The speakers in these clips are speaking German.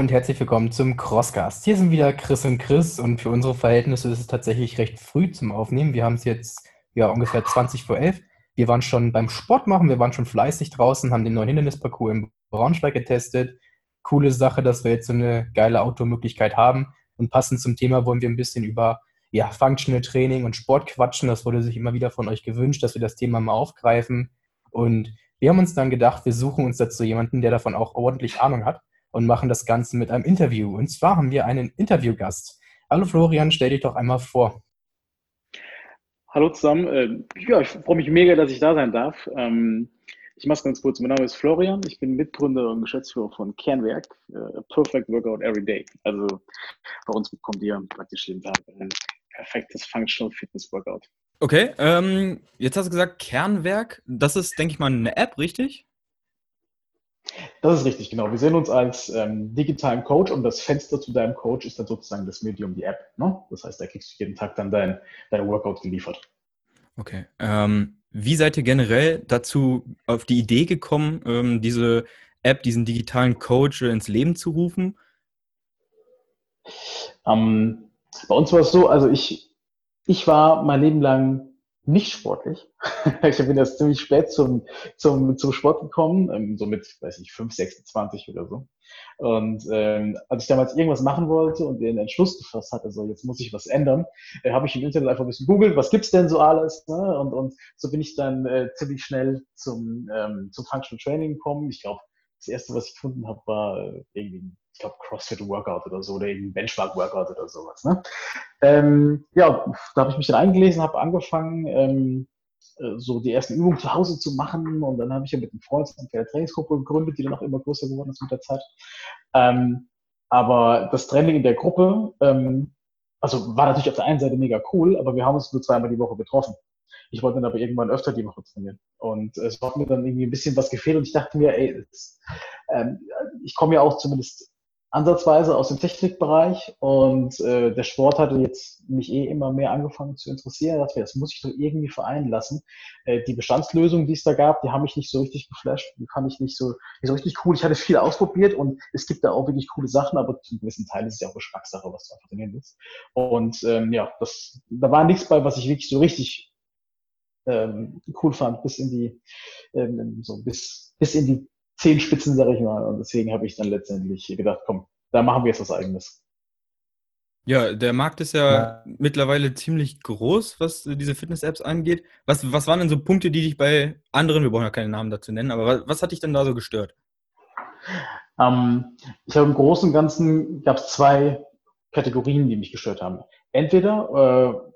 Und herzlich willkommen zum Crosscast. Hier sind wieder Chris und Chris und für unsere Verhältnisse ist es tatsächlich recht früh zum Aufnehmen. Wir haben es jetzt ja ungefähr 20 vor 11. Wir waren schon beim Sport machen, wir waren schon fleißig draußen, haben den neuen Hindernisparcours im Braunschweig getestet. Coole Sache, dass wir jetzt so eine geile Outdoor-Möglichkeit haben. Und passend zum Thema wollen wir ein bisschen über ja, Functional Training und Sport quatschen. Das wurde sich immer wieder von euch gewünscht, dass wir das Thema mal aufgreifen. Und wir haben uns dann gedacht, wir suchen uns dazu jemanden, der davon auch ordentlich Ahnung hat und machen das Ganze mit einem Interview. Und zwar haben wir einen Interviewgast. Hallo Florian, stell dich doch einmal vor. Hallo zusammen. Äh, ja, ich freue mich mega, dass ich da sein darf. Ähm, ich mache es ganz kurz. Mein Name ist Florian. Ich bin Mitgründer und Geschäftsführer von Kernwerk. Äh, Perfect Workout Every Day. Also bei uns bekommt ihr praktisch jeden Tag ein perfektes Functional Fitness Workout. Okay, ähm, jetzt hast du gesagt Kernwerk. Das ist, denke ich mal, eine App, richtig? Das ist richtig, genau. Wir sehen uns als ähm, digitalen Coach und das Fenster zu deinem Coach ist dann sozusagen das Medium, die App. Ne? Das heißt, da kriegst du jeden Tag dann dein, dein Workout geliefert. Okay. Ähm, wie seid ihr generell dazu auf die Idee gekommen, ähm, diese App, diesen digitalen Coach ins Leben zu rufen? Ähm, bei uns war es so, also ich, ich war mein Leben lang nicht sportlich. ich bin erst ziemlich spät zum, zum, zum Sport gekommen, ähm, so mit, weiß ich, 5, 26 oder so. Und ähm, als ich damals irgendwas machen wollte und den Entschluss gefasst hatte, so jetzt muss ich was ändern, äh, habe ich im Internet einfach ein bisschen googelt, was gibt's denn so alles? Ne? Und, und so bin ich dann äh, ziemlich schnell zum, ähm, zum Functional Training gekommen. Ich glaube, das erste, was ich gefunden habe, war äh, irgendwie ich glaube, CrossFit Workout oder so oder eben Benchmark Workout oder sowas. Ne? Ähm, ja, da habe ich mich dann eingelesen, habe angefangen, ähm, äh, so die ersten Übungen zu Hause zu machen und dann habe ich ja mit einem Freund eine Trainingsgruppe gegründet, die dann auch immer größer geworden ist mit der Zeit. Ähm, aber das Training in der Gruppe, ähm, also war natürlich auf der einen Seite mega cool, aber wir haben uns nur zweimal die Woche getroffen. Ich wollte dann aber irgendwann öfter die Woche trainieren. Und es hat mir dann irgendwie ein bisschen was gefehlt und ich dachte mir, ey, das, ähm, ich komme ja auch zumindest ansatzweise aus dem Technikbereich und äh, der Sport hatte jetzt mich eh immer mehr angefangen zu interessieren. Da dachte mir, das muss ich doch irgendwie vereinen lassen. Äh, die Bestandslösungen, die es da gab, die haben mich nicht so richtig geflasht, die fand ich nicht so, nicht so richtig cool. Ich hatte viel ausprobiert und es gibt da auch wirklich coole Sachen, aber zum gewissen Teil ist es ja auch Geschmackssache, was du einfach drin willst. Und ähm, ja, das, da war nichts bei, was ich wirklich so richtig ähm, cool fand, bis in die, ähm, so bis, bis in die Zehenspitzen, sag ich mal. Und deswegen habe ich dann letztendlich gedacht, komm, da machen wir jetzt was eigenes. Ja, der Markt ist ja, ja. mittlerweile ziemlich groß, was diese Fitness-Apps angeht. Was, was waren denn so Punkte, die dich bei anderen, wir brauchen ja keine Namen dazu nennen, aber was, was hat dich denn da so gestört? Ähm, ich habe im Großen und Ganzen gab es zwei Kategorien, die mich gestört haben. Entweder äh,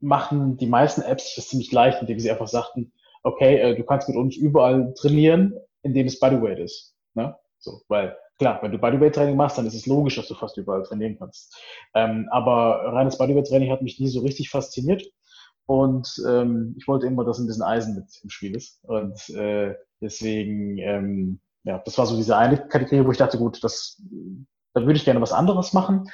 machen die meisten Apps das ziemlich leicht, indem sie einfach sagten, okay, äh, du kannst mit uns überall trainieren, in dem es Bodyweight ist. Ne? So, weil klar, wenn du Bodyweight-Training machst, dann ist es logisch, dass du fast überall trainieren kannst. Ähm, aber reines Bodyweight-Training hat mich nie so richtig fasziniert. Und ähm, ich wollte immer, dass ein bisschen Eisen mit im Spiel ist. Und äh, deswegen, ähm, ja, das war so diese eine Kategorie, wo ich dachte, gut, das, da würde ich gerne was anderes machen.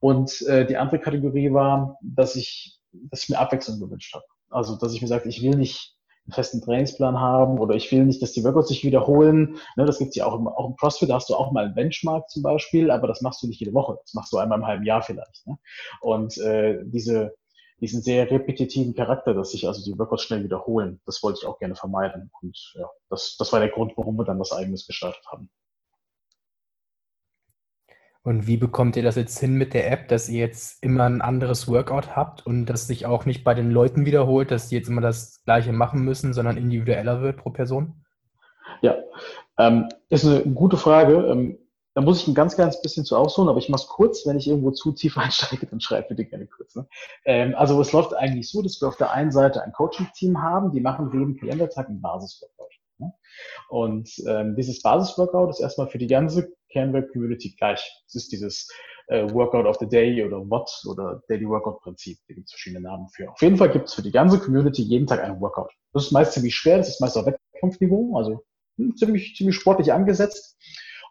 Und äh, die andere Kategorie war, dass ich, dass ich mir Abwechslung gewünscht habe. Also, dass ich mir sagte, ich will nicht einen festen Trainingsplan haben oder ich will nicht, dass die Workouts sich wiederholen. Ne, das gibt's ja auch im, auch im CrossFit, da hast du auch mal einen Benchmark zum Beispiel, aber das machst du nicht jede Woche. Das machst du einmal im halben Jahr vielleicht. Ne? Und äh, diese, diesen sehr repetitiven Charakter, dass sich also die Workouts schnell wiederholen, das wollte ich auch gerne vermeiden. Und ja, das, das war der Grund, warum wir dann was eigenes gestartet haben. Und wie bekommt ihr das jetzt hin mit der App, dass ihr jetzt immer ein anderes Workout habt und das sich auch nicht bei den Leuten wiederholt, dass die jetzt immer das gleiche machen müssen, sondern individueller wird pro Person? Ja, ähm, ist eine gute Frage. Ähm, da muss ich ein ganz, ganz bisschen zu ausholen, aber ich mache es kurz. Wenn ich irgendwo zu tief einsteige, dann schreibt bitte gerne kurz. Ne? Ähm, also es läuft eigentlich so, dass wir auf der einen Seite ein Coaching-Team haben, die machen jeden Kalendertag ein Basis-Workout. Ne? Und ähm, dieses Basis-Workout ist erstmal für die ganze Canva Community gleich. Es ist dieses äh, Workout of the Day oder What oder Daily Workout Prinzip. Da gibt es verschiedene Namen für. Auf jeden Fall gibt es für die ganze Community jeden Tag einen Workout. Das ist meist ziemlich schwer, das ist meist auf Wettkampfniveau, also hm, ziemlich, ziemlich sportlich angesetzt.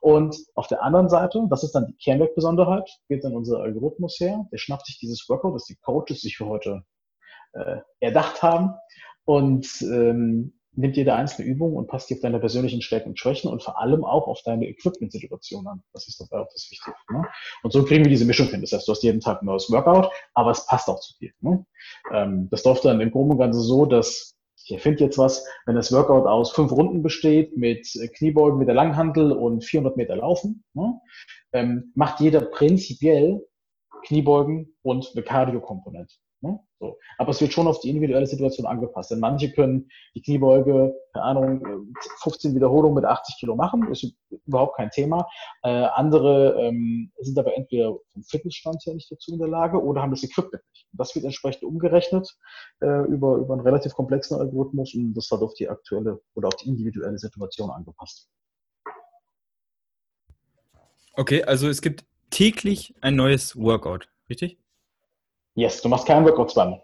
Und auf der anderen Seite, das ist dann die Canva-Besonderheit, geht dann unser Algorithmus her, der schnappt sich dieses Workout, das die Coaches sich für heute äh, erdacht haben und ähm, nimmt jede einzelne Übung und passt die auf deine persönlichen Stärken und Schwächen und vor allem auch auf deine Equipment-Situation an. Das ist dabei auch das Wichtige. Ne? Und so kriegen wir diese Mischung hin. Das heißt, du hast jeden Tag ein neues Workout, aber es passt auch zu dir. Ne? Ähm, das läuft dann im Groben und Ganzen so, dass ich erfinde jetzt was, wenn das Workout aus fünf Runden besteht mit Kniebeugen mit der Langhandel und 400 Meter Laufen, ne? ähm, macht jeder prinzipiell Kniebeugen und eine Cardio-Komponente. Ne? So. Aber es wird schon auf die individuelle Situation angepasst. Denn manche können die Kniebeuge, keine Ahnung, 15 Wiederholungen mit 80 Kilo machen, ist überhaupt kein Thema. Äh, andere ähm, sind aber entweder vom Fitnessstand her nicht dazu in der Lage oder haben das Equipment nicht. Das wird entsprechend umgerechnet äh, über, über einen relativ komplexen Algorithmus und das wird auf die aktuelle oder auf die individuelle Situation angepasst. Okay, also es gibt täglich ein neues Workout, richtig? Yes, du machst keinen Workout zweimal.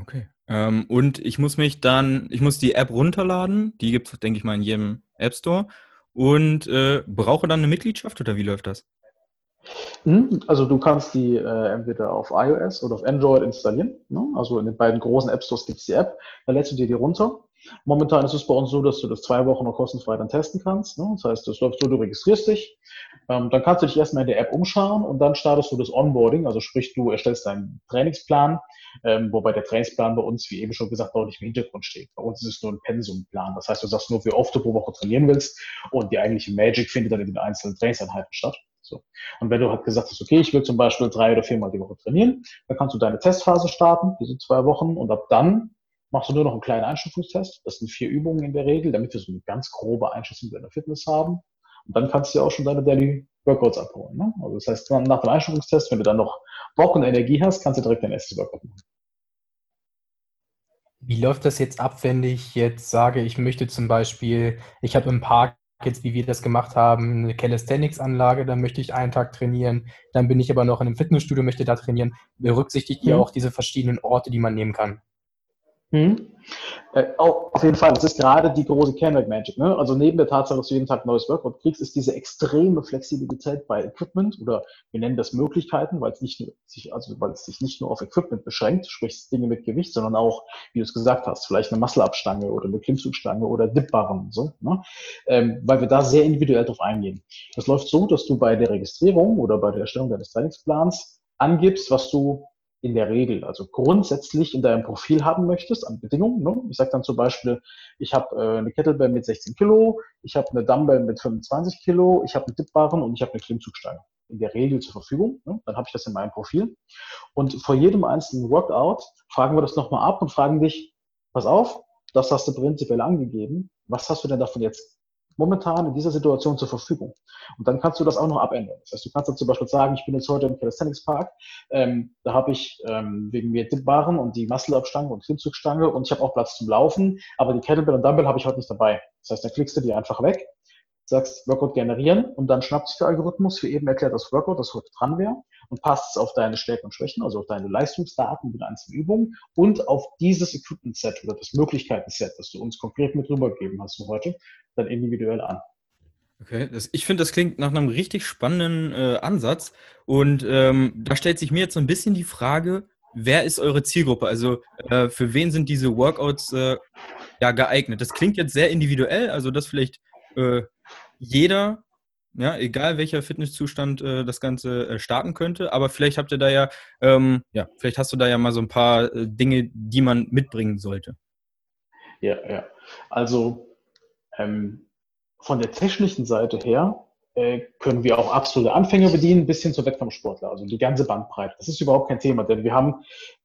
Okay. Ähm, und ich muss mich dann, ich muss die App runterladen. Die gibt es, denke ich mal, in jedem App Store. Und äh, brauche dann eine Mitgliedschaft oder wie läuft das? Hm, also du kannst die äh, entweder auf iOS oder auf Android installieren. Ne? Also in den beiden großen App Stores gibt es die App. Da lädst du dir die runter. Momentan ist es bei uns so, dass du das zwei Wochen noch kostenfrei dann testen kannst. Ne? Das heißt, das läuft so, du registrierst dich, ähm, dann kannst du dich erstmal in der App umschauen und dann startest du das Onboarding, also sprich, du erstellst deinen Trainingsplan, ähm, wobei der Trainingsplan bei uns, wie eben schon gesagt, deutlich im Hintergrund steht. Bei uns ist es nur ein Pensumplan. Das heißt, du sagst nur, wie oft du pro Woche trainieren willst und die eigentliche Magic findet dann in den einzelnen Trainingseinheiten statt. So. Und wenn du halt gesagt hast, okay, ich will zum Beispiel drei oder viermal die Woche trainieren, dann kannst du deine Testphase starten, diese zwei Wochen, und ab dann machst du nur noch einen kleinen Einstufungstest. Das sind vier Übungen in der Regel, damit wir so eine ganz grobe Einschätzung deiner Fitness haben. Und dann kannst du ja auch schon deine Daily Workouts abholen. Ne? Also das heißt, nach dem Einstufungstest, wenn du dann noch Bock und Energie hast, kannst du direkt dein erstes Workout machen. Wie läuft das jetzt ab, wenn ich jetzt sage, ich möchte zum Beispiel, ich habe im Park jetzt, wie wir das gemacht haben, eine Calisthenics-Anlage, dann möchte ich einen Tag trainieren, dann bin ich aber noch in einem Fitnessstudio, möchte da trainieren. Berücksichtigt ihr mhm. auch diese verschiedenen Orte, die man nehmen kann? Hm. Äh, auf jeden Fall, das ist gerade die große Canvac Magic. Ne? Also neben der Tatsache, dass du jeden Tag ein neues Workout kriegst, ist diese extreme Flexibilität bei Equipment oder wir nennen das Möglichkeiten, weil es nicht nur sich, also weil es sich nicht nur auf Equipment beschränkt, sprich Dinge mit Gewicht, sondern auch, wie du es gesagt hast, vielleicht eine Muscle-Up-Stange oder eine Klimmzugstange oder Dip-Barren, so, ne? ähm, weil wir da sehr individuell drauf eingehen. Das läuft so, dass du bei der Registrierung oder bei der Erstellung deines Trainingsplans angibst, was du in der Regel, also grundsätzlich in deinem Profil haben möchtest an Bedingungen. Ne? Ich sage dann zum Beispiel, ich habe äh, eine Kettlebell mit 16 Kilo, ich habe eine Dumbbell mit 25 Kilo, ich habe eine Dipbarren und ich habe eine Klimmzugstange in der Regel zur Verfügung. Ne? Dann habe ich das in meinem Profil. Und vor jedem einzelnen Workout fragen wir das nochmal ab und fragen dich, pass auf, das hast du prinzipiell angegeben. Was hast du denn davon jetzt momentan in dieser Situation zur Verfügung. Und dann kannst du das auch noch abändern. Das heißt, du kannst dann zum Beispiel sagen, ich bin jetzt heute im Calisthenics Park, ähm, da habe ich ähm, wegen mir Dipbaren und die Muscle-Up-Stange und Klimmzugstange und ich habe auch Platz zum Laufen, aber die Kettlebell und Dumbbell habe ich heute nicht dabei. Das heißt, dann klickst du die einfach weg sagst Workout generieren und dann schnappt sich der Algorithmus für eben erklärt das Workout, das heute dran wäre und passt es auf deine Stärken und Schwächen, also auf deine Leistungsdaten mit einzelnen Übungen und auf dieses Equipment-Set oder das Möglichkeiten-Set, das du uns konkret mit rübergegeben hast für heute, dann individuell an. Okay, das, ich finde, das klingt nach einem richtig spannenden äh, Ansatz. Und ähm, da stellt sich mir jetzt so ein bisschen die Frage, wer ist eure Zielgruppe? Also äh, für wen sind diese Workouts äh, ja geeignet? Das klingt jetzt sehr individuell, also dass vielleicht äh, jeder, ja, egal welcher Fitnesszustand äh, das Ganze äh, starten könnte, aber vielleicht habt ihr da ja, ähm, ja, vielleicht hast du da ja mal so ein paar äh, Dinge, die man mitbringen sollte. Ja, ja. Also ähm, von der technischen Seite her können wir auch absolute Anfänger bedienen, bis hin zur Wettkampfsportler, also die ganze Bandbreite. Das ist überhaupt kein Thema, denn wir haben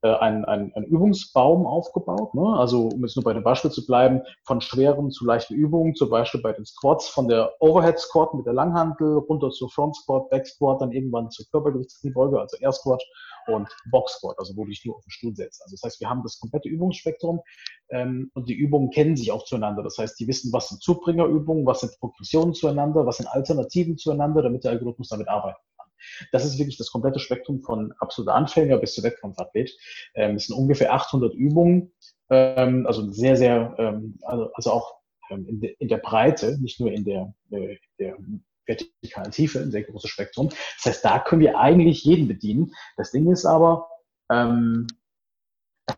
äh, einen, einen, einen Übungsbaum aufgebaut. Ne? Also um jetzt nur bei dem Beispiel zu bleiben, von schweren zu leichten Übungen, zum Beispiel bei den Squats, von der Overhead Squat mit der Langhantel runter zur Front Squat, Back Squat, dann irgendwann zur Körpergewichtskniebeuge, also Air Squat und Box Squat, also wo du dich nur auf den Stuhl setzt. Also das heißt, wir haben das komplette Übungsspektrum ähm, und die Übungen kennen sich auch zueinander. Das heißt, die wissen, was sind Zubringerübungen, was sind Progressionen zueinander, was sind Alternativen zueinander, damit der Algorithmus damit arbeiten kann. Das ist wirklich das komplette Spektrum von absoluter Anfänger bis zu Wettkampfathlet. Ähm, es sind ungefähr 800 Übungen, ähm, also sehr, sehr, ähm, also, also auch ähm, in, in, der Breite, nicht nur in der, äh, der vertikalen Tiefe, ein sehr großes Spektrum. Das heißt, da können wir eigentlich jeden bedienen. Das Ding ist aber, ähm,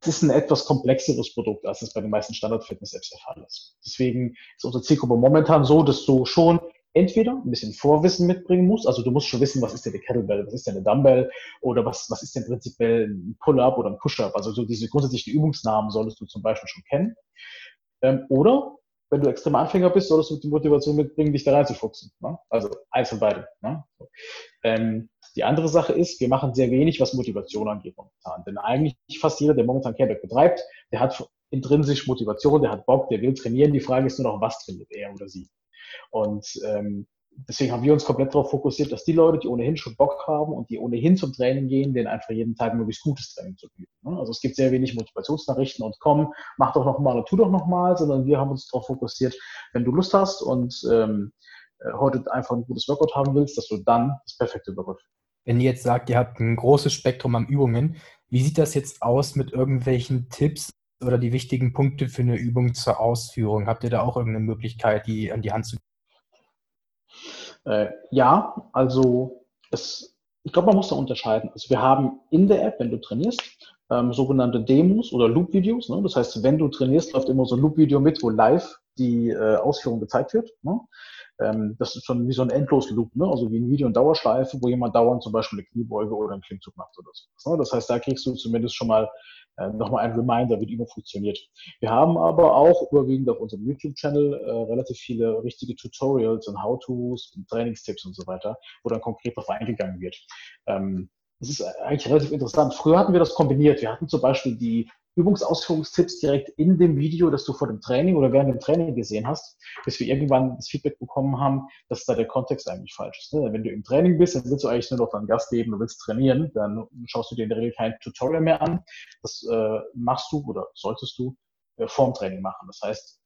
es ist ein etwas komplexeres Produkt, als es bei den meisten Standard-Fitness-Apps der Fall ist. Deswegen ist unsere Zielgruppe momentan so, dass du schon entweder ein bisschen Vorwissen mitbringen musst, also du musst schon wissen, was ist denn eine Kettlebell, was ist denn eine Dumbbell oder was, was ist denn prinzipiell ein Pull-up oder ein Push-up, also so diese grundsätzlichen Übungsnamen solltest du zum Beispiel schon kennen. Ähm, oder wenn du extrem Anfänger bist, solltest du die Motivation mitbringen, dich da reinzufuchsen. Ne? Also eins von beiden. Ne? Ähm, die andere Sache ist, wir machen sehr wenig, was Motivation angeht momentan. Denn eigentlich fast jeder, der momentan Careback betreibt, der hat intrinsisch Motivation, der hat Bock, der will trainieren. Die Frage ist nur noch, was trainiert er oder sie. Und ähm, deswegen haben wir uns komplett darauf fokussiert, dass die Leute, die ohnehin schon Bock haben und die ohnehin zum Training gehen, denen einfach jeden Tag möglichst gutes Training zu bieten. Ne? Also es gibt sehr wenig Motivationsnachrichten und komm, mach doch nochmal und tu doch nochmal, sondern wir haben uns darauf fokussiert, wenn du Lust hast und ähm, äh, heute einfach ein gutes Workout haben willst, dass du dann das perfekte Workout Wenn ihr jetzt sagt, ihr habt ein großes Spektrum an Übungen, wie sieht das jetzt aus mit irgendwelchen Tipps oder die wichtigen Punkte für eine Übung zur Ausführung? Habt ihr da auch irgendeine Möglichkeit, die an die Hand zu äh, ja, also es, ich glaube, man muss da unterscheiden. Also wir haben in der App, wenn du trainierst, ähm, sogenannte Demos oder Loop-Videos. Ne? Das heißt, wenn du trainierst, läuft immer so ein Loop-Video mit, wo live die äh, Ausführung gezeigt wird. Ne? Ähm, das ist schon wie so ein Endlos-Loop, ne? also wie ein Video in Dauerschleife, wo jemand dauernd zum Beispiel eine Kniebeuge oder einen Klimmzug macht oder so. Ne? Das heißt, da kriegst du zumindest schon mal nochmal ein Reminder, wie die Übung funktioniert. Wir haben aber auch überwiegend auf unserem YouTube-Channel äh, relativ viele richtige Tutorials und How-Tos und Trainingstipps und so weiter, wo dann konkret darauf eingegangen wird. Ähm, das ist eigentlich relativ interessant. Früher hatten wir das kombiniert. Wir hatten zum Beispiel die Übungsausführungstipps direkt in dem Video, das du vor dem Training oder während dem Training gesehen hast, bis wir irgendwann das Feedback bekommen haben, dass da der Kontext eigentlich falsch ist. Ne? Wenn du im Training bist, dann willst du eigentlich nur noch deinen Gast geben, du willst trainieren, dann schaust du dir in der Regel kein Tutorial mehr an. Das äh, machst du oder solltest du äh, vorm Training machen. Das heißt,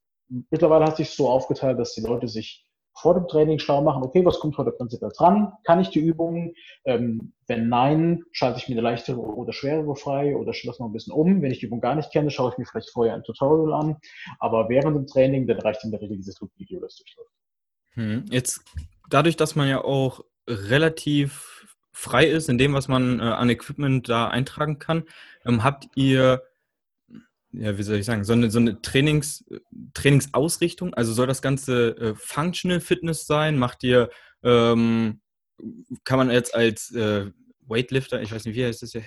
mittlerweile hat sich so aufgeteilt, dass die Leute sich vor dem Training schlau machen, okay, was kommt heute prinzipiell dran? Kann ich die Übungen? Ähm, wenn nein, schalte ich mir eine leichtere oder schwerere frei oder das noch ein bisschen um. Wenn ich die Übung gar nicht kenne, schaue ich mir vielleicht vorher ein Tutorial an. Aber während dem Training, dann reicht in der Regel dieses Loop-Video, das durchläuft. Hm. Jetzt, dadurch, dass man ja auch relativ frei ist in dem, was man äh, an Equipment da eintragen kann, ähm, habt ihr ja, wie soll ich sagen, so eine, so eine Trainings, Trainingsausrichtung? Also soll das Ganze äh, Functional Fitness sein? Macht ihr, ähm, kann man jetzt als äh, Weightlifter, ich weiß nicht, wie heißt das,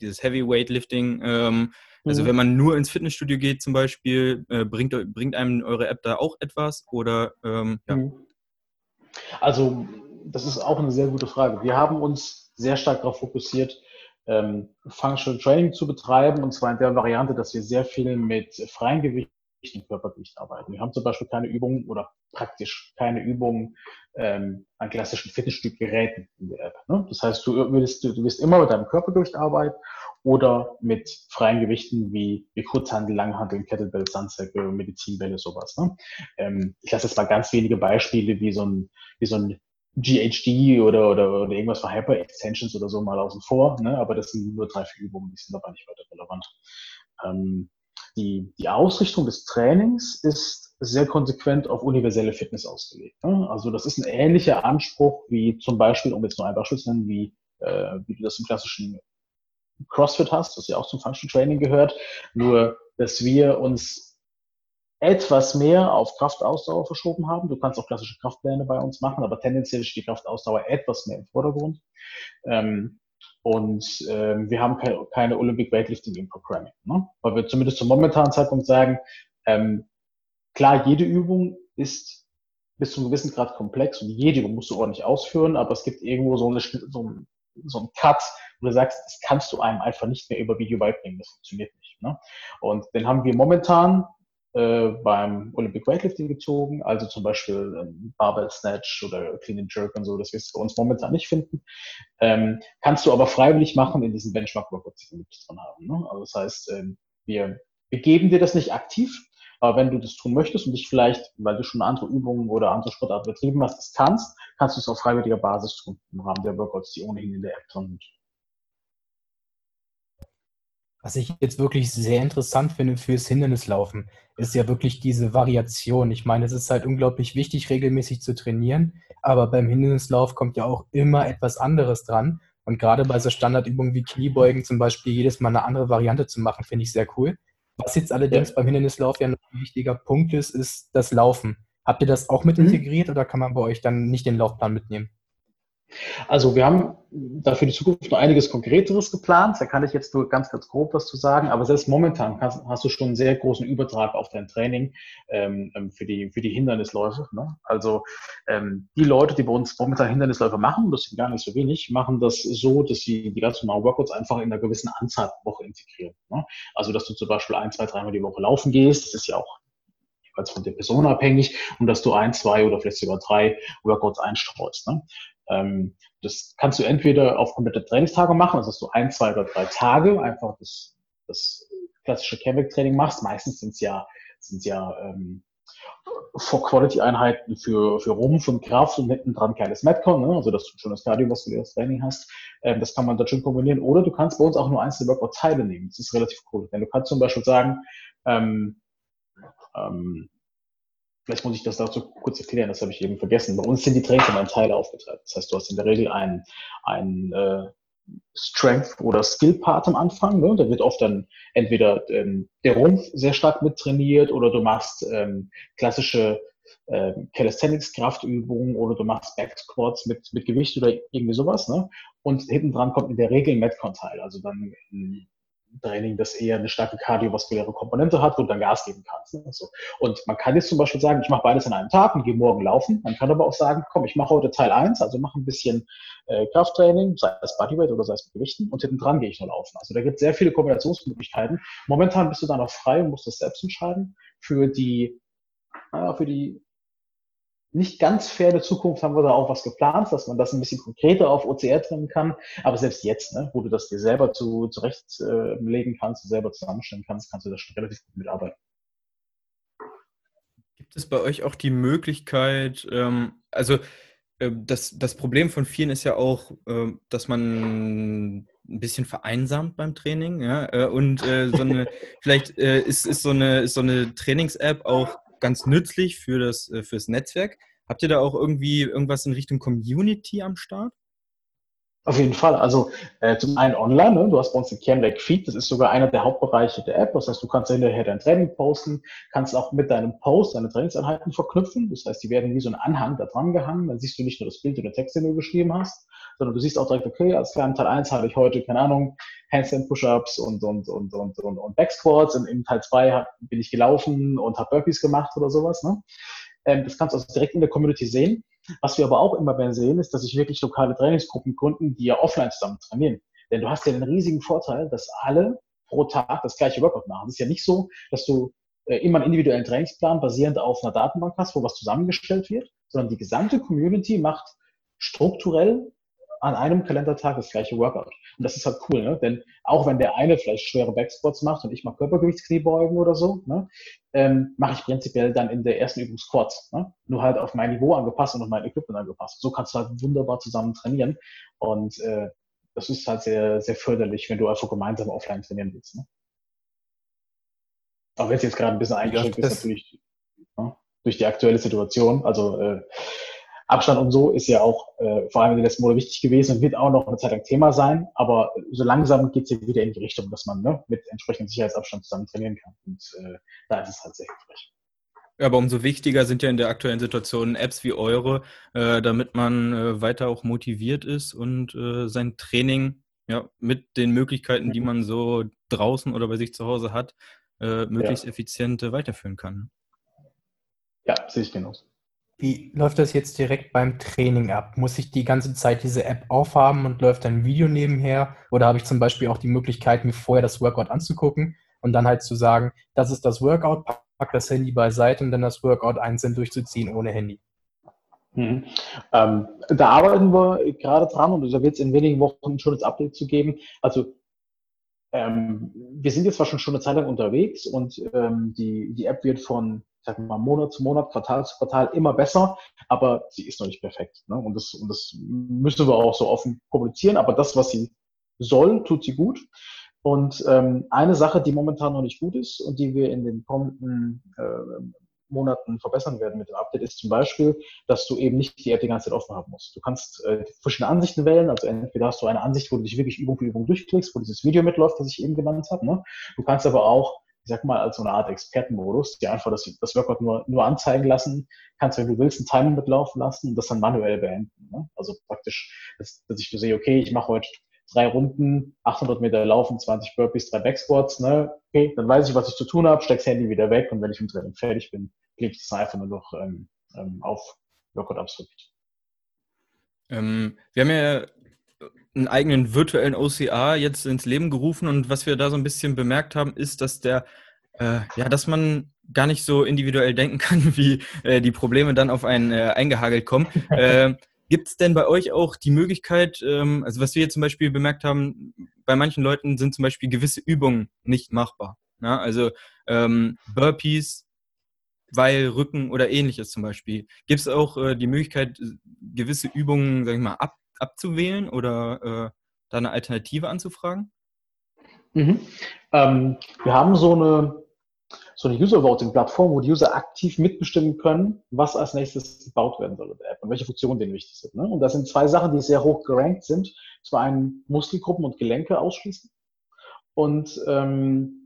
dieses Heavy Weightlifting, ähm, also mhm. wenn man nur ins Fitnessstudio geht zum Beispiel, äh, bringt, bringt einem eure App da auch etwas? Oder ähm, ja. Mhm. Also das ist auch eine sehr gute Frage. Wir haben uns sehr stark darauf fokussiert, ähm, Functional Training zu betreiben, und zwar in der Variante, dass wir sehr viel mit freien Gewichten und Körpergewicht arbeiten. Wir haben zum Beispiel keine Übungen oder praktisch keine Übungen ähm, an klassischen Fitnessstückgeräten in der App. Ne? Das heißt, du willst, du, wirst immer mit deinem Körpergewicht arbeiten oder mit freien Gewichten wie, wie Kurzhandel, Langhandel, Kettlebell, Sandsäcke, Medizinbälle, sowas. Ne? Ähm, ich lasse jetzt mal ganz wenige Beispiele wie so ein, wie so ein GHD oder, oder, oder irgendwas für Hyper-Extensions oder so mal außen vor, ne? aber das sind nur drei, vier Übungen, die sind aber nicht weiter relevant. Ähm, die, die Ausrichtung des Trainings ist sehr konsequent auf universelle Fitness ausgelegt. Ne? Also das ist ein ähnlicher Anspruch wie zum Beispiel, um jetzt nur ein Beispiel zu nennen, wie, äh, wie du das im klassischen CrossFit hast, das ja auch zum Function Training gehört, nur dass wir uns etwas mehr auf Kraftausdauer verschoben haben. Du kannst auch klassische Kraftpläne bei uns machen, aber tendenziell steht die Kraftausdauer etwas mehr im Vordergrund. Ähm, und ähm, wir haben keine, keine Olympic Weightlifting im Programming, ne? weil wir zumindest zum momentanen Zeitpunkt sagen, ähm, klar, jede Übung ist bis zu einem gewissen Grad komplex und jede Übung musst du ordentlich ausführen, aber es gibt irgendwo so, eine, so, ein, so einen Cut, wo du sagst, das kannst du einem einfach nicht mehr über Video beibringen, das funktioniert nicht. Ne? Und den haben wir momentan äh, beim Olympic Weightlifting gezogen, also zum Beispiel ähm, Barbell Snatch oder Clean and Jerk und so, das wirst du bei uns momentan nicht finden. Ähm, kannst du aber freiwillig machen in diesen Benchmark-Workouts, die wir drin haben. Ne? Also das heißt, ähm, wir, wir geben dir das nicht aktiv, aber wenn du das tun möchtest und dich vielleicht, weil du schon andere Übungen oder andere Sportarten betrieben hast, das kannst, kannst du es auf freiwilliger Basis tun im Rahmen der Workouts, die ohnehin in der App drin sind. Was ich jetzt wirklich sehr interessant finde fürs Hindernislaufen, ist ja wirklich diese Variation. Ich meine, es ist halt unglaublich wichtig, regelmäßig zu trainieren, aber beim Hindernislauf kommt ja auch immer etwas anderes dran, Und gerade bei so Standardübungen wie Kniebeugen zum Beispiel jedes Mal eine andere Variante zu machen, finde ich sehr cool. Was jetzt allerdings ja. beim Hindernislauf ja noch ein wichtiger Punkt ist, ist das Laufen. Habt ihr das auch mit mhm. integriert oder kann man bei euch dann nicht den Laufplan mitnehmen? Also wir haben da für die Zukunft noch einiges Konkreteres geplant. Da kann ich jetzt nur ganz, ganz grob was zu sagen. Aber selbst momentan hast, hast du schon einen sehr großen Übertrag auf dein Training ähm, ähm, für, die, für die Hindernisläufe. Ne? Also ähm, die Leute, die bei uns momentan Hindernisläufe machen, das sind gar nicht so wenig, machen das so, dass sie die ganz normalen Workouts einfach in einer gewissen Anzahl pro Woche integrieren. Ne? Also dass du zum Beispiel ein, zwei, dreimal die Woche laufen gehst. Das ist ja auch von der Person abhängig und dass du ein, zwei oder vielleicht sogar drei Workouts einstreust. Ne? Ähm, das kannst du entweder auf komplette Trainingstage machen, also dass du ein, zwei oder drei Tage einfach das, das klassische Chemic-Training machst. Meistens sind es ja, sind's ja ähm, For-Quality-Einheiten für, für Rumpf und Kraft und hinten dran kleines Metcon, ne? also dass du schon das kardiovaskuläres Training hast. Ähm, das kann man dann schon kombinieren. Oder du kannst bei uns auch nur einzelne Workout-Teile nehmen. Das ist relativ cool. Denn du kannst zum Beispiel sagen, ähm, ähm, Vielleicht muss ich das dazu kurz erklären, das habe ich eben vergessen. Bei uns sind die Trainings in Teile aufgeteilt. Das heißt, du hast in der Regel einen, einen äh, Strength- oder Skill-Part am Anfang. Ne? Da wird oft dann entweder ähm, der Rumpf sehr stark mittrainiert oder du machst ähm, klassische äh, Calisthenics-Kraftübungen oder du machst Back-Squats mit, mit Gewicht oder irgendwie sowas. Ne? Und hinten dran kommt in der Regel ein Metcon-Teil, also dann ein Training, das eher eine starke kardiovaskuläre Komponente hat, wo du dann Gas geben kannst. Ne? So. Und man kann jetzt zum Beispiel sagen, ich mache beides an einem Tag und gehe morgen laufen. Man kann aber auch sagen, komm, ich mache heute Teil 1, also mache ein bisschen äh, Krafttraining, sei es Bodyweight oder sei es mit Gewichten und hinten dran gehe ich nur laufen. Also da gibt es sehr viele Kombinationsmöglichkeiten. Momentan bist du da noch frei und musst das selbst entscheiden. Für die, naja, für die nicht ganz ferne Zukunft haben wir da auch was geplant, dass man das ein bisschen konkreter auf OCR trennen kann. Aber selbst jetzt, ne, wo du das dir selber zu, zurechtlegen äh, kannst, selber zusammenstellen kannst, kannst du das schon relativ gut mitarbeiten. Gibt es bei euch auch die Möglichkeit, ähm, also äh, das, das Problem von vielen ist ja auch, äh, dass man ein bisschen vereinsamt beim Training, ja, äh, und äh, so eine, vielleicht äh, ist, ist so eine, ist so eine Trainings-App auch ganz nützlich für das äh, fürs Netzwerk. Habt ihr da auch irgendwie irgendwas in Richtung Community am Start? Auf jeden Fall. Also äh, zum einen online, ne? du hast bei uns den CamLake Feed, das ist sogar einer der Hauptbereiche der App. Das heißt, du kannst hinterher dein Training posten, kannst auch mit deinem Post deine Trainingseinheiten verknüpfen. Das heißt, die werden wie so ein Anhang da dran gehangen. Dann siehst du nicht nur das Bild den Text, den du geschrieben hast, sondern du siehst auch direkt, okay, als kleinen Teil 1 habe ich heute, keine Ahnung, Handstand Push-Ups und, und, und, und, und, und Backsquats und im Teil 2 bin ich gelaufen und habe Burpees gemacht oder sowas. Ne? Ähm, das kannst du also direkt in der Community sehen. Was wir aber auch immer mehr sehen, ist, dass sich wirklich lokale Trainingsgruppen gründen, die ja offline zusammen trainieren. Denn du hast ja den riesigen Vorteil, dass alle pro Tag das gleiche Workout machen. Es ist ja nicht so, dass du äh, immer einen individuellen Trainingsplan basierend auf einer Datenbank hast, wo was zusammengestellt wird, sondern die gesamte Community macht strukturell an einem Kalendertag das gleiche Workout. Und das ist halt cool, ne? denn auch wenn der eine vielleicht schwere Backsquats macht und ich mal Körpergewichtskniebeugen oder so, ne? ähm, mache ich prinzipiell dann in der ersten Übung Squats. Ne? Nur halt auf mein Niveau angepasst und auf mein Equipment angepasst. So kannst du halt wunderbar zusammen trainieren und äh, das ist halt sehr, sehr förderlich, wenn du einfach gemeinsam offline trainieren willst. Ne? Auch wenn es jetzt gerade ein bisschen eingeschränkt ja, ist, natürlich ne? durch die aktuelle Situation. Also äh, Abstand und so ist ja auch äh, vor allem in den letzten Monaten wichtig gewesen und wird auch noch eine Zeit lang Thema sein. Aber so langsam geht es ja wieder in die Richtung, dass man ne, mit entsprechendem Sicherheitsabstand zusammen trainieren kann. Und äh, da ist es halt sehr hilfreich. Ja, aber umso wichtiger sind ja in der aktuellen Situation Apps wie eure, äh, damit man äh, weiter auch motiviert ist und äh, sein Training ja, mit den Möglichkeiten, die man so draußen oder bei sich zu Hause hat, äh, möglichst ja. effizient weiterführen kann. Ja, sehe ich genauso. Wie läuft das jetzt direkt beim Training ab? Muss ich die ganze Zeit diese App aufhaben und läuft ein Video nebenher? Oder habe ich zum Beispiel auch die Möglichkeit, mir vorher das Workout anzugucken und dann halt zu sagen, das ist das Workout, pack das Handy beiseite und dann das Workout einzeln durchzuziehen ohne Handy? Mhm. Ähm, da arbeiten wir gerade dran und da wird es in wenigen Wochen schon das Update zu geben. Also ähm, wir sind jetzt zwar schon, schon eine Zeit lang unterwegs und ähm, die, die App wird von wir mal, Monat zu Monat, Quartal zu Quartal immer besser, aber sie ist noch nicht perfekt. Ne? Und, das, und das müssen wir auch so offen kommunizieren, aber das, was sie soll, tut sie gut. Und ähm, eine Sache, die momentan noch nicht gut ist und die wir in den kommenden äh, Monaten verbessern werden mit dem Update, ist zum Beispiel, dass du eben nicht die App die ganze Zeit offen haben musst. Du kannst äh, verschiedene Ansichten wählen. Also entweder hast du eine Ansicht, wo du dich wirklich Übung für Übung durchklickst, wo dieses Video mitläuft, das ich eben genannt habe. Ne? Du kannst aber auch sag mal, als so eine Art Expertenmodus, die einfach das, das Workout nur, nur anzeigen lassen, kannst, wenn du willst, ein Timing mitlaufen lassen und das dann manuell beenden. Ne? Also praktisch, dass, dass ich sehe, okay, ich mache heute drei Runden, 800 Meter laufen, 20 Burpees, drei Backsquats, ne? Okay, dann weiß ich, was ich zu tun habe, steck's Handy wieder weg und wenn ich im Training fertig bin, klicke ich das einfach nur noch ähm, ähm, auf Workout absolut. Ähm, wir haben ja einen eigenen virtuellen OCR jetzt ins Leben gerufen und was wir da so ein bisschen bemerkt haben, ist, dass der äh, ja, dass man gar nicht so individuell denken kann, wie äh, die Probleme dann auf einen äh, eingehagelt kommen. äh, Gibt es denn bei euch auch die Möglichkeit, ähm, also was wir jetzt zum Beispiel bemerkt haben, bei manchen Leuten sind zum Beispiel gewisse Übungen nicht machbar. Ja? Also ähm, Burpees, weil Rücken oder ähnliches zum Beispiel. Gibt es auch äh, die Möglichkeit, gewisse Übungen, sag ich mal, ab, abzuwählen oder äh, da eine Alternative anzufragen? Mhm. Ähm, wir haben so eine so eine User-Voting-Plattform, wo die User aktiv mitbestimmen können, was als nächstes gebaut werden soll in der App und welche Funktionen denen wichtig sind. Ne? Und das sind zwei Sachen, die sehr hoch gerankt sind. Zum einen Muskelgruppen und Gelenke ausschließen und ähm,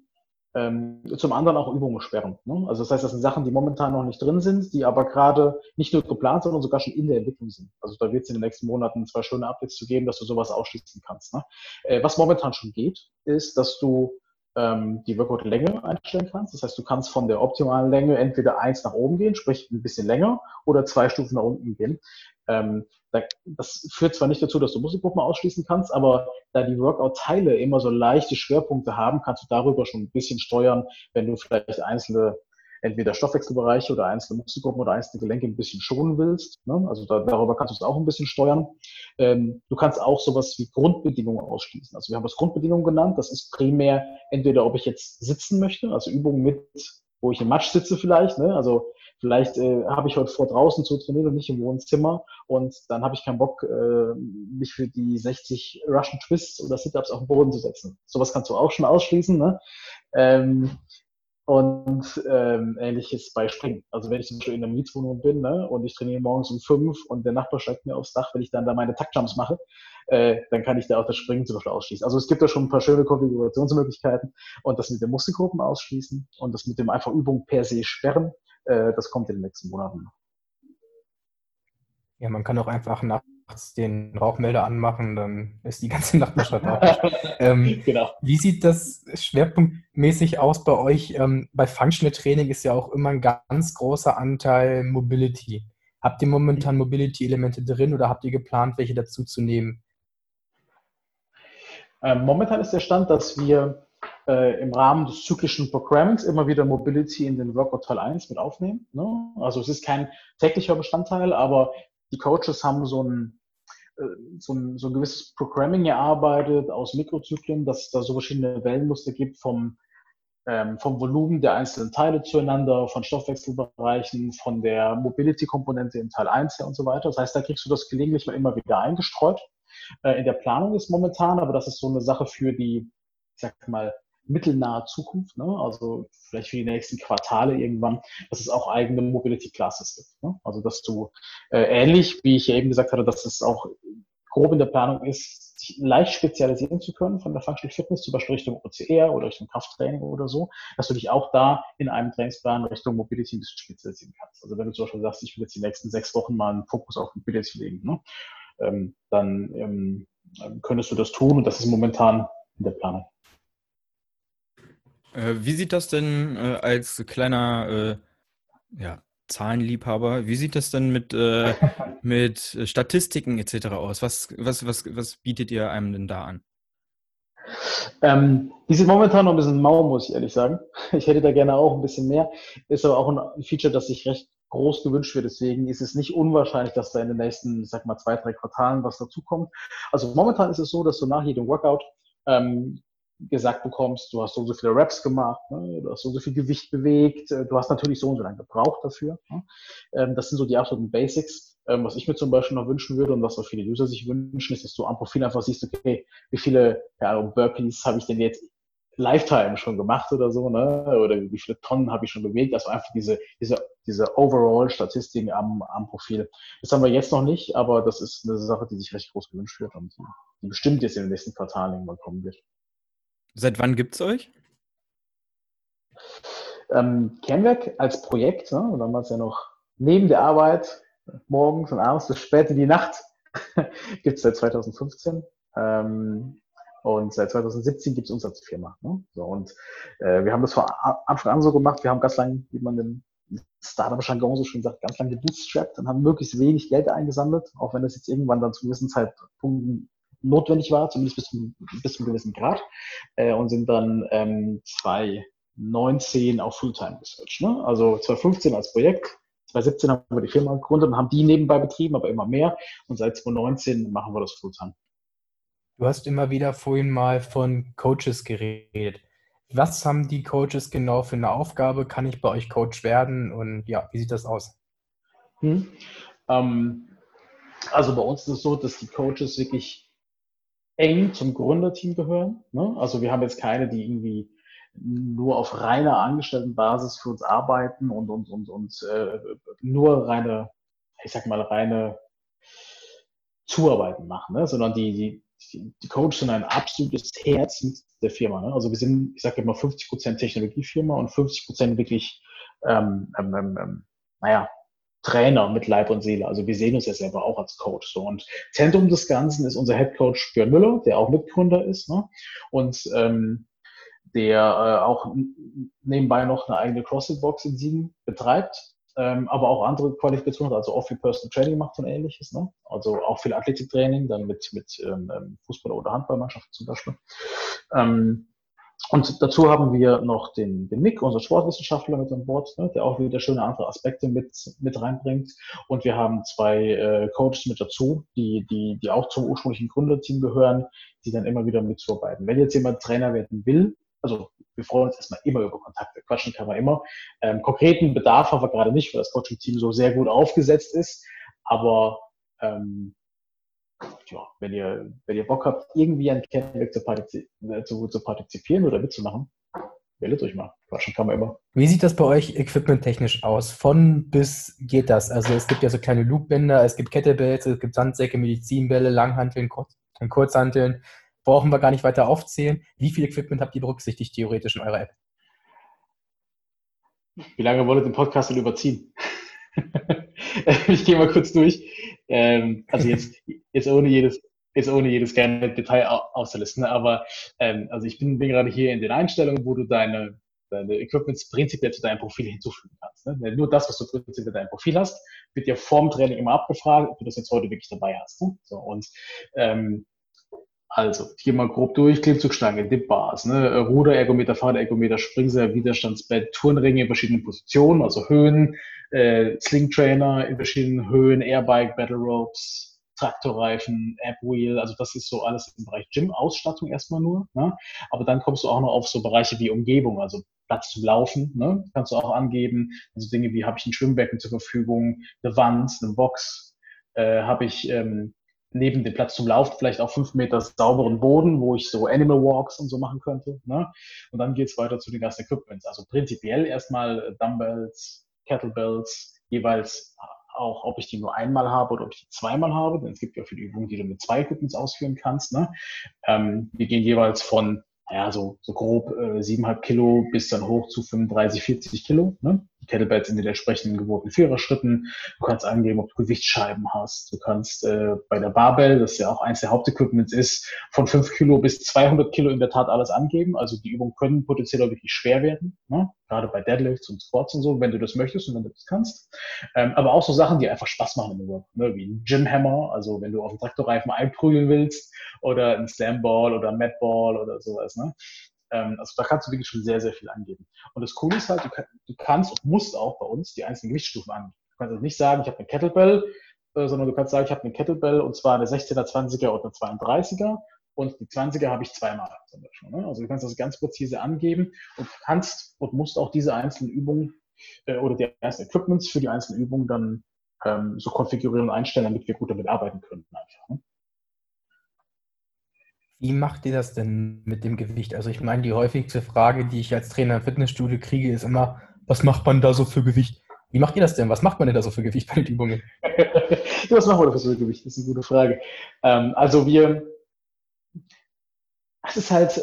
ähm, zum anderen auch Übungen sperren. Ne? Also das heißt, das sind Sachen, die momentan noch nicht drin sind, die aber gerade nicht nur geplant, sondern sogar schon in der Entwicklung sind. Also da wird es in den nächsten Monaten zwei schöne Updates zu geben, dass du sowas ausschließen kannst. Ne? Äh, was momentan schon geht, ist, dass du ähm, die Workout-Länge einstellen kannst. Das heißt, du kannst von der optimalen Länge entweder eins nach oben gehen, sprich ein bisschen länger, oder zwei Stufen nach unten gehen. Ähm, das führt zwar nicht dazu, dass du Muskelgruppen ausschließen kannst, aber da die Workout-Teile immer so leichte Schwerpunkte haben, kannst du darüber schon ein bisschen steuern, wenn du vielleicht einzelne entweder Stoffwechselbereiche oder einzelne Muskelgruppen oder einzelne Gelenke ein bisschen schonen willst. Ne? Also da, darüber kannst du es auch ein bisschen steuern. Ähm, du kannst auch sowas wie Grundbedingungen ausschließen. Also wir haben das Grundbedingungen genannt. Das ist primär entweder, ob ich jetzt sitzen möchte, also Übungen mit, wo ich im Matsch sitze vielleicht. Ne? Also vielleicht äh, habe ich heute vor, draußen zu trainieren und nicht im Wohnzimmer. Und dann habe ich keinen Bock, äh, mich für die 60 Russian Twists oder Sit-Ups auf den Boden zu setzen. Sowas kannst du auch schon ausschließen. Ne? Ähm, und ähm, ähnliches bei Springen. Also wenn ich zum Beispiel in einer Mietswohnung bin ne, und ich trainiere morgens um fünf und der Nachbar steigt mir aufs Dach, wenn ich dann da meine Taktjumps mache, äh, dann kann ich da auch das Springen zum Beispiel ausschließen. Also es gibt da schon ein paar schöne Konfigurationsmöglichkeiten und das mit den Muskelgruppen ausschließen und das mit dem einfach Übung per se sperren, das kommt in den nächsten Monaten. Ja, man kann auch einfach nach nachts den Rauchmelder anmachen, dann ist die ganze Nacht nicht rauch. ähm, genau. Wie sieht das schwerpunktmäßig aus bei euch? Ähm, bei Functional Training ist ja auch immer ein ganz großer Anteil Mobility. Habt ihr momentan Mobility-Elemente drin oder habt ihr geplant, welche dazu zu nehmen? Ähm, momentan ist der Stand, dass wir äh, im Rahmen des zyklischen Programmings immer wieder Mobility in den Workout Teil 1 mit aufnehmen. Ne? Also es ist kein täglicher Bestandteil, aber die Coaches haben so ein, äh, so ein, so ein gewisses Programming erarbeitet aus Mikrozyklen, dass es da so verschiedene Wellenmuster gibt vom, ähm, vom Volumen der einzelnen Teile zueinander, von Stoffwechselbereichen, von der Mobility-Komponente in Teil 1 her und so weiter. Das heißt, da kriegst du das gelegentlich mal immer wieder eingestreut. Äh, in der Planung ist momentan, aber das ist so eine Sache für die, ich sag mal, mittelnahe Zukunft, ne? also vielleicht für die nächsten Quartale irgendwann, dass es auch eigene Mobility Classes gibt. Ne? Also dass du äh, ähnlich, wie ich ja eben gesagt hatte, dass es auch grob in der Planung ist, sich leicht spezialisieren zu können von der Functional Fitness, zum Beispiel Richtung OCR oder Richtung Krafttraining oder so, dass du dich auch da in einem Trainingsplan Richtung Mobility ein bisschen spezialisieren kannst. Also wenn du zum Beispiel sagst, ich will jetzt die nächsten sechs Wochen mal einen Fokus auf Mobility legen, ne? ähm, dann ähm, könntest du das tun und das ist momentan in der Planung. Äh, wie sieht das denn äh, als kleiner äh, ja, Zahlenliebhaber, wie sieht das denn mit, äh, mit Statistiken etc. aus? Was, was, was, was bietet ihr einem denn da an? Ähm, die sind momentan noch ein bisschen mau, muss ich ehrlich sagen. Ich hätte da gerne auch ein bisschen mehr. Ist aber auch ein Feature, das sich recht groß gewünscht wird. Deswegen ist es nicht unwahrscheinlich, dass da in den nächsten, sag mal, zwei, drei Quartalen was dazukommt. Also momentan ist es so, dass du nach jedem Workout ähm, gesagt bekommst, du hast so und so viele Reps gemacht, ne? du hast so und so viel Gewicht bewegt, äh, du hast natürlich so und so lange gebraucht dafür. Ne? Ähm, das sind so die absoluten Basics. Ähm, was ich mir zum Beispiel noch wünschen würde und was auch viele User sich wünschen, ist, dass du am Profil einfach siehst, okay, wie viele ja, Burpees habe ich denn jetzt Lifetime schon gemacht oder so, ne? Oder wie viele Tonnen habe ich schon bewegt? Also einfach diese, diese, diese Overall-Statistiken am, am Profil. Das haben wir jetzt noch nicht, aber das ist eine Sache, die sich recht groß gewünscht wird und die, die bestimmt jetzt in den nächsten Quartalen irgendwann kommen wird. Seit wann gibt es euch? Ähm, Kernwerk als Projekt, ne? damals ja noch neben der Arbeit, morgens und abends bis spät in die Nacht, gibt es seit 2015. Ähm, und seit 2017 gibt es uns als Firma. Ne? So, und äh, wir haben das von Anfang an so gemacht. Wir haben ganz lange, wie man im Startup-Jargon so schön sagt, ganz lange gebootstrapped und haben möglichst wenig Geld eingesammelt, auch wenn das jetzt irgendwann dann zu gewissen Zeitpunkten notwendig war, zumindest bis zum, bis zum gewissen Grad, äh, und sind dann ähm, 2019 auf Fulltime geswitcht. Ne? Also 2015 als Projekt, 2017 haben wir die Firma gegründet und haben die nebenbei betrieben, aber immer mehr. Und seit 2019 machen wir das Fulltime. Du hast immer wieder vorhin mal von Coaches geredet. Was haben die Coaches genau für eine Aufgabe? Kann ich bei euch Coach werden? Und ja, wie sieht das aus? Hm. Ähm, also bei uns ist es so, dass die Coaches wirklich eng zum Gründerteam gehören. Ne? Also wir haben jetzt keine, die irgendwie nur auf reiner Angestelltenbasis für uns arbeiten und, und, und, und äh, nur reine, ich sag mal, reine Zuarbeiten machen, ne? sondern die, die die Coaches sind ein absolutes Herz der Firma. Ne? Also wir sind, ich sage immer, 50 Prozent Technologiefirma und 50 Prozent wirklich, ähm, ähm, ähm, ähm, naja, Trainer mit Leib und Seele. Also wir sehen uns ja selber auch als Coach. So. Und Zentrum des Ganzen ist unser Head Coach Björn Müller, der auch Mitgründer ist. Ne? Und ähm, der äh, auch nebenbei noch eine eigene CrossFit-Box in Siegen betreibt ähm, aber auch andere Qualifikationen, also auch viel Personal Training macht und ähnliches, ne? also auch viel Athletiktraining, dann mit, mit ähm, ähm Fußball- oder Handballmannschaften zum Beispiel. Ähm, und dazu haben wir noch den, den Nick, unser Sportwissenschaftler mit an Bord, ne, der auch wieder schöne andere Aspekte mit, mit reinbringt. Und wir haben zwei äh, Coaches mit dazu, die, die, die auch zum ursprünglichen Gründerteam gehören, die dann immer wieder mitzuarbeiten. Wenn jetzt jemand Trainer werden will, also wir freuen uns erstmal immer über Kontakte. Quatschen kann man immer. Ähm, konkreten Bedarf haben wir gerade nicht, weil das Coaching-Team so sehr gut aufgesetzt ist. Aber ähm, ja, wenn ihr, wenn ihr Bock habt, irgendwie an Kernwerk zu, partizip äh, zu, zu partizipieren oder mitzumachen, meldet euch mal. Quatschen kann man immer. Wie sieht das bei euch equipmenttechnisch aus? Von bis geht das? Also es gibt ja so kleine Loopbänder, es gibt Kettlebells, es gibt Sandsäcke, Medizinbälle, Langhanteln, Kurz Kurzhanteln brauchen wir gar nicht weiter aufzählen. Wie viel Equipment habt ihr berücksichtigt theoretisch in eurer App? Wie lange wollt ihr den Podcast denn überziehen? ich gehe mal kurz durch. Ähm, also jetzt, jetzt ohne jedes, jetzt ohne jedes gerne Detail auszulisten, ne? aber ähm, also ich bin, bin gerade hier in den Einstellungen, wo du deine, deine Equipments prinzipiell zu deinem Profil hinzufügen kannst. Ne? Nur das, was du prinzipiell in deinem Profil hast, wird dir vorm Training immer abgefragt, ob du das jetzt heute wirklich dabei hast. Ne? So, und ähm, also, hier mal grob durch, Klimmzugstange, Dip-Bars, ne, Ruder, Ergometer, Fahrergometer, Springseil, Widerstandsbett, Turnringe in verschiedenen Positionen, also Höhen, äh, Sling-Trainer in verschiedenen Höhen, Airbike, Battle Ropes, Traktorreifen, App-Wheel, also das ist so alles im Bereich Gym-Ausstattung erstmal nur. Ne? Aber dann kommst du auch noch auf so Bereiche wie Umgebung, also Platz zum Laufen, ne? kannst du auch angeben. Also Dinge wie, habe ich ein Schwimmbecken zur Verfügung, eine Wand, eine Box, äh, habe ich ähm, neben dem Platz zum Laufen vielleicht auch fünf Meter sauberen Boden, wo ich so Animal Walks und so machen könnte. Ne? Und dann geht's weiter zu den ganzen Equipments. Also prinzipiell erstmal Dumbbells, Kettlebells, jeweils auch, ob ich die nur einmal habe oder ob ich die zweimal habe, denn es gibt ja viele Übungen, die du mit zwei Equipments ausführen kannst. Ne? Ähm, wir gehen jeweils von naja, so, so grob äh, 7,5 Kilo bis dann hoch zu 35, 40 Kilo. Ne? Kettlebells in den entsprechenden gewohnten Viererschritten. Du kannst angeben, ob du Gewichtsscheiben hast. Du kannst äh, bei der Barbell, das ja auch eins der Hauptequipments ist, von 5 Kilo bis 200 Kilo in der Tat alles angeben. Also die Übungen können potenziell auch wirklich schwer werden. Ne? Gerade bei Deadlifts und Squats und so, wenn du das möchtest und wenn du das kannst. Ähm, aber auch so Sachen, die einfach Spaß machen im Work, ne? wie ein Gymhammer, also wenn du auf dem Traktorreifen einprügeln willst oder ein Slamball oder ein Madball oder sowas. Ne? Ähm, also da kannst du wirklich schon sehr, sehr viel angeben. Und das Coole ist halt, du, du kannst und musst auch bei uns die einzelnen Gewichtsstufen angeben. Du kannst also nicht sagen, ich habe eine Kettlebell, äh, sondern du kannst sagen, ich habe eine Kettlebell und zwar eine 16er, 20er oder eine 32er und die 20er habe ich zweimal zum Beispiel. Ne? Also du kannst das ganz präzise angeben und kannst und musst auch diese einzelnen Übungen äh, oder die einzelnen Equipments für die einzelnen Übungen dann ähm, so konfigurieren und einstellen, damit wir gut damit arbeiten können. Einfach, ne? Wie macht ihr das denn mit dem Gewicht? Also ich meine, die häufigste Frage, die ich als Trainer im Fitnessstudio kriege, ist immer, was macht man da so für Gewicht? Wie macht ihr das denn? Was macht man denn da so für Gewicht bei den Übungen? was machen wir da für Gewicht? Das ist eine gute Frage. Ähm, also wir, es ist halt,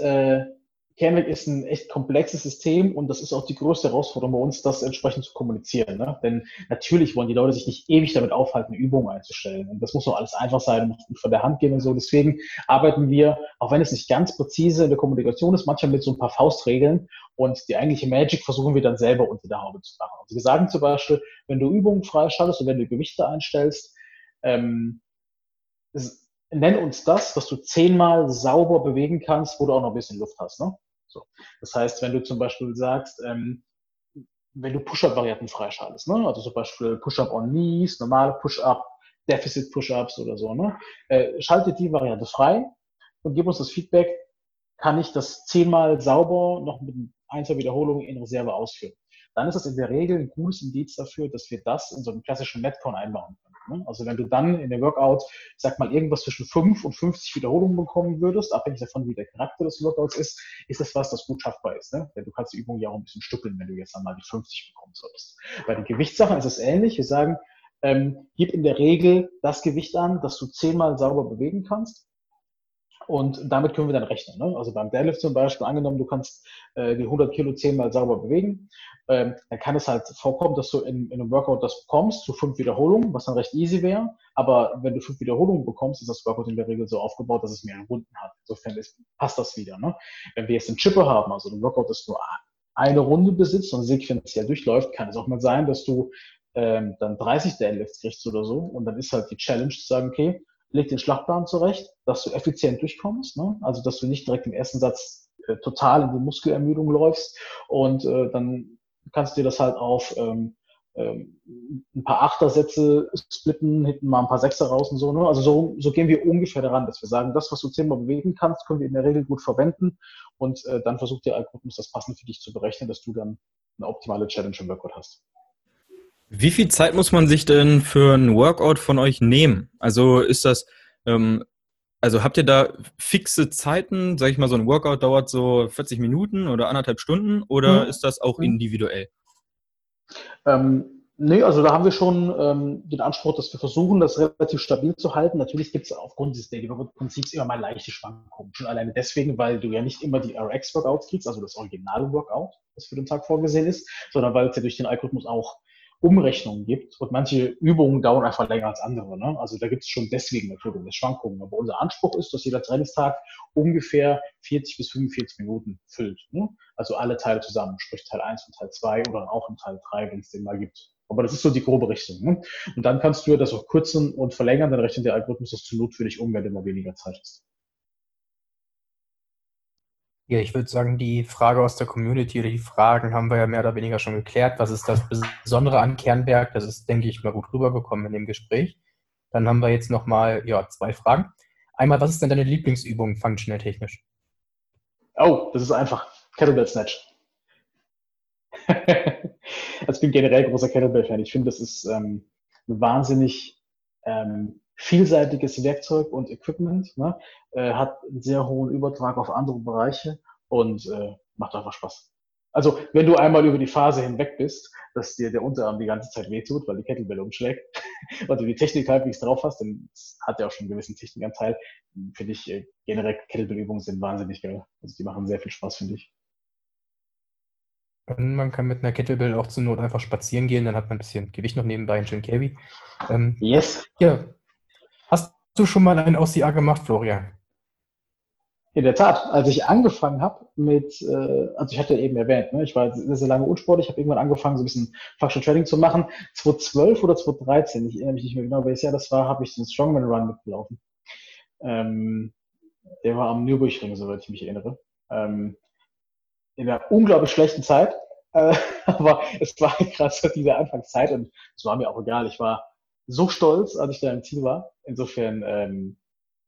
Canvac ist ein echt komplexes System und das ist auch die größte Herausforderung bei uns, das entsprechend zu kommunizieren. Ne? Denn natürlich wollen die Leute sich nicht ewig damit aufhalten, Übungen einzustellen. Und das muss doch alles einfach sein, muss gut von der Hand gehen und so. Deswegen arbeiten wir, auch wenn es nicht ganz präzise in der Kommunikation ist, manchmal mit so ein paar Faustregeln und die eigentliche Magic versuchen wir dann selber unter der Haube zu machen. Also wir sagen zum Beispiel, wenn du Übungen freischaltest und wenn du Gewichte einstellst, ähm, nenn uns das, was du zehnmal sauber bewegen kannst, wo du auch noch ein bisschen Luft hast. Ne? So. Das heißt, wenn du zum Beispiel sagst, ähm, wenn du Push-Up-Varianten freischaltest, ne? also zum Beispiel Push-Up on Knees, normale Push-Up, Deficit Push-Ups oder so, ne? äh, schalte die Variante frei und gib uns das Feedback, kann ich das zehnmal sauber noch mit ein, zwei Wiederholungen in Reserve ausführen. Dann ist das in der Regel ein gutes Indiz dafür, dass wir das in so einem klassischen Metcon einbauen können. Ne? Also wenn du dann in der Workout, ich sag mal, irgendwas zwischen 5 und 50 Wiederholungen bekommen würdest, abhängig davon, wie der Charakter des Workouts ist, ist das was, das gut schaffbar ist. Ne? Denn du kannst die Übung ja auch ein bisschen stückeln, wenn du jetzt einmal die 50 bekommen solltest. Bei den Gewichtssachen ist es ähnlich. Wir sagen, ähm, gib in der Regel das Gewicht an, das du zehnmal sauber bewegen kannst. Und damit können wir dann rechnen. Ne? Also beim Deadlift zum Beispiel, angenommen, du kannst äh, die 100 Kilo zehnmal sauber bewegen, ähm, dann kann es halt vorkommen, dass du in, in einem Workout das bekommst, zu fünf Wiederholungen, was dann recht easy wäre. Aber wenn du fünf Wiederholungen bekommst, ist das Workout in der Regel so aufgebaut, dass es mehrere Runden hat. Insofern ist, passt das wieder. Ne? Wenn wir jetzt einen Chipper haben, also ein Workout, das nur eine Runde besitzt und sequenziell durchläuft, kann es auch mal sein, dass du ähm, dann 30 Deadlifts kriegst oder so. Und dann ist halt die Challenge zu sagen, okay, leg den Schlachtplan zurecht, dass du effizient durchkommst, ne? also dass du nicht direkt im ersten Satz äh, total in die Muskelermüdung läufst und äh, dann kannst du dir das halt auf ähm, ähm, ein paar Achtersätze splitten, hinten mal ein paar Sechser raus und so. Ne? Also so, so gehen wir ungefähr daran, dass wir sagen, das, was du zehnmal bewegen kannst, können wir in der Regel gut verwenden und äh, dann versucht der Algorithmus das passend für dich zu berechnen, dass du dann eine optimale Challenge im Workout hast. Wie viel Zeit muss man sich denn für ein Workout von euch nehmen? Also ist das, ähm, also habt ihr da fixe Zeiten? Sag ich mal, so ein Workout dauert so 40 Minuten oder anderthalb Stunden oder mhm. ist das auch mhm. individuell? Ähm, nee, also da haben wir schon ähm, den Anspruch, dass wir versuchen, das relativ stabil zu halten. Natürlich gibt es aufgrund des Daily Workout-Prinzips immer mal leichte Schwankungen. Schon alleine deswegen, weil du ja nicht immer die RX-Workouts kriegst, also das originale Workout, das für den Tag vorgesehen ist, sondern weil es ja durch den Algorithmus auch Umrechnungen gibt und manche Übungen dauern einfach länger als andere. Ne? Also da gibt es schon deswegen natürlich Schwankungen. Aber unser Anspruch ist, dass jeder Trainingstag ungefähr 40 bis 45 Minuten füllt. Ne? Also alle Teile zusammen, sprich Teil 1 und Teil 2 oder auch in Teil 3, wenn es den mal gibt. Aber das ist so die grobe Richtung. Ne? Und dann kannst du das auch kürzen und verlängern, dann rechnet der Algorithmus das zu Not für dich um, wenn du mal weniger Zeit hast. Ja, ich würde sagen, die Frage aus der Community oder die Fragen haben wir ja mehr oder weniger schon geklärt. Was ist das Besondere an Kernberg? Das ist, denke ich, mal gut rübergekommen in dem Gespräch. Dann haben wir jetzt nochmal ja, zwei Fragen. Einmal, was ist denn deine Lieblingsübung functional technisch? Oh, das ist einfach. Kettlebell Snatch. also ich bin generell großer Kettlebell-Fan. Ich finde, das ist ähm, ein wahnsinnig ähm, vielseitiges Werkzeug und Equipment, ne? äh, hat einen sehr hohen Übertrag auf andere Bereiche und äh, macht einfach Spaß. Also wenn du einmal über die Phase hinweg bist, dass dir der Unterarm die ganze Zeit wehtut, weil die Kettlebell umschlägt und du die Technik halbwegs drauf hast, dann hat ja auch schon einen gewissen Technikanteil, finde ich äh, generell Kettlebell-Übungen sind wahnsinnig geil. Also die machen sehr viel Spaß, finde ich. Und man kann mit einer Kettlebell auch zur Not einfach spazieren gehen, dann hat man ein bisschen Gewicht noch nebenbei, ein schön Carry. Ähm, yes. Ja, du schon mal ein OCA gemacht, Florian? In der Tat, als ich angefangen habe mit, äh, also ich hatte eben erwähnt, ne, ich war sehr, sehr lange unsportlich, habe irgendwann angefangen, so ein bisschen Functional Trading zu machen. 2012 oder 2013, ich erinnere mich nicht mehr genau, welches Jahr das war, habe ich den Strongman Run mitgelaufen. Ähm, der war am Nürburgring, soweit ich mich erinnere. Ähm, in einer unglaublich schlechten Zeit, äh, aber es war so diese Anfangszeit und es war mir auch egal. Ich war so stolz, als ich da im Ziel war. Insofern, ähm,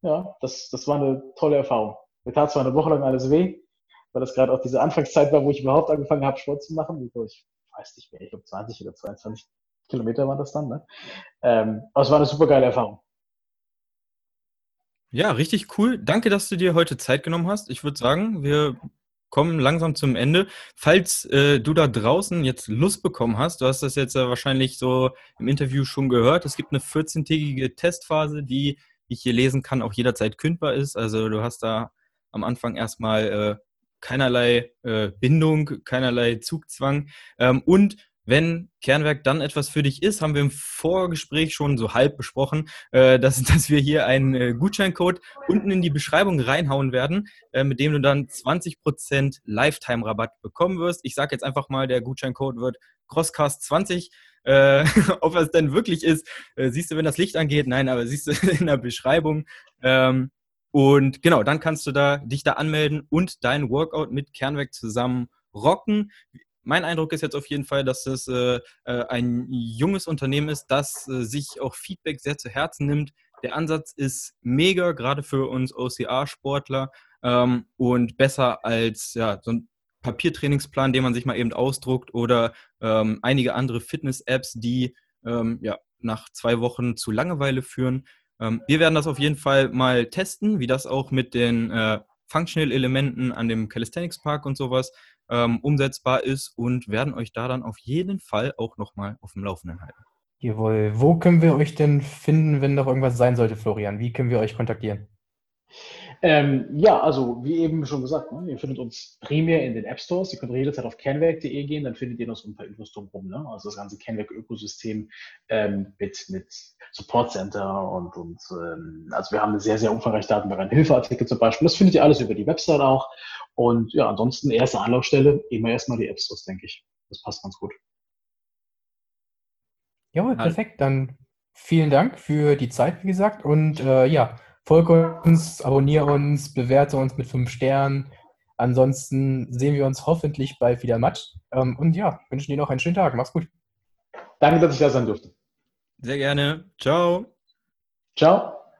ja, das, das war eine tolle Erfahrung. Mir tat zwar eine Woche lang alles weh, weil das gerade auch diese Anfangszeit war, wo ich überhaupt angefangen habe, Sport zu machen. Ich weiß nicht mehr, ich glaube 20 oder 22 Kilometer waren das dann. Ne? Ähm, aber es war eine super geile Erfahrung. Ja, richtig cool. Danke, dass du dir heute Zeit genommen hast. Ich würde sagen, wir kommen langsam zum Ende. Falls äh, du da draußen jetzt Lust bekommen hast, du hast das jetzt äh, wahrscheinlich so im Interview schon gehört, es gibt eine 14-tägige Testphase, die ich hier lesen kann, auch jederzeit kündbar ist. Also du hast da am Anfang erstmal äh, keinerlei äh, Bindung, keinerlei Zugzwang. Ähm, und wenn Kernwerk dann etwas für dich ist, haben wir im Vorgespräch schon so halb besprochen, äh, dass, dass wir hier einen äh, Gutscheincode unten in die Beschreibung reinhauen werden, äh, mit dem du dann 20% Lifetime-Rabatt bekommen wirst. Ich sage jetzt einfach mal, der Gutscheincode wird Crosscast20. Äh, ob es denn wirklich ist, siehst du, wenn das Licht angeht. Nein, aber siehst du in der Beschreibung. Ähm, und genau, dann kannst du da dich da anmelden und dein Workout mit Kernwerk zusammen rocken mein Eindruck ist jetzt auf jeden Fall, dass es äh, äh, ein junges Unternehmen ist, das äh, sich auch Feedback sehr zu Herzen nimmt. Der Ansatz ist mega, gerade für uns OCA-Sportler ähm, und besser als ja, so ein Papiertrainingsplan, den man sich mal eben ausdruckt oder ähm, einige andere Fitness-Apps, die ähm, ja, nach zwei Wochen zu Langeweile führen. Wir werden das auf jeden Fall mal testen, wie das auch mit den äh, Functional-Elementen an dem Calisthenics Park und sowas ähm, umsetzbar ist und werden euch da dann auf jeden Fall auch nochmal auf dem Laufenden halten. Jawohl. Wo können wir euch denn finden, wenn noch irgendwas sein sollte, Florian? Wie können wir euch kontaktieren? Ähm, ja, also wie eben schon gesagt, ne, ihr findet uns primär in den App Stores. Ihr könnt jederzeit auf canwerk.de gehen, dann findet ihr noch so ein paar Infos drumherum. Ne? Also das ganze Canwerk-Ökosystem ähm, mit, mit Support Center und, und ähm, also wir haben eine sehr, sehr umfangreiche Datenbank an Hilfeartikel zum Beispiel. Das findet ihr alles über die Website auch. Und ja, ansonsten erste Anlaufstelle, immer erstmal die App Stores, denke ich. Das passt ganz gut. Jawohl, perfekt. Dann vielen Dank für die Zeit, wie gesagt. Und äh, ja, Folge uns, abonniere uns, bewerte uns mit fünf Sternen. Ansonsten sehen wir uns hoffentlich bald wieder Match. Ähm, und ja, wünschen dir noch einen schönen Tag. Mach's gut. Danke, dass ich da sein durfte. Sehr gerne. Ciao. Ciao.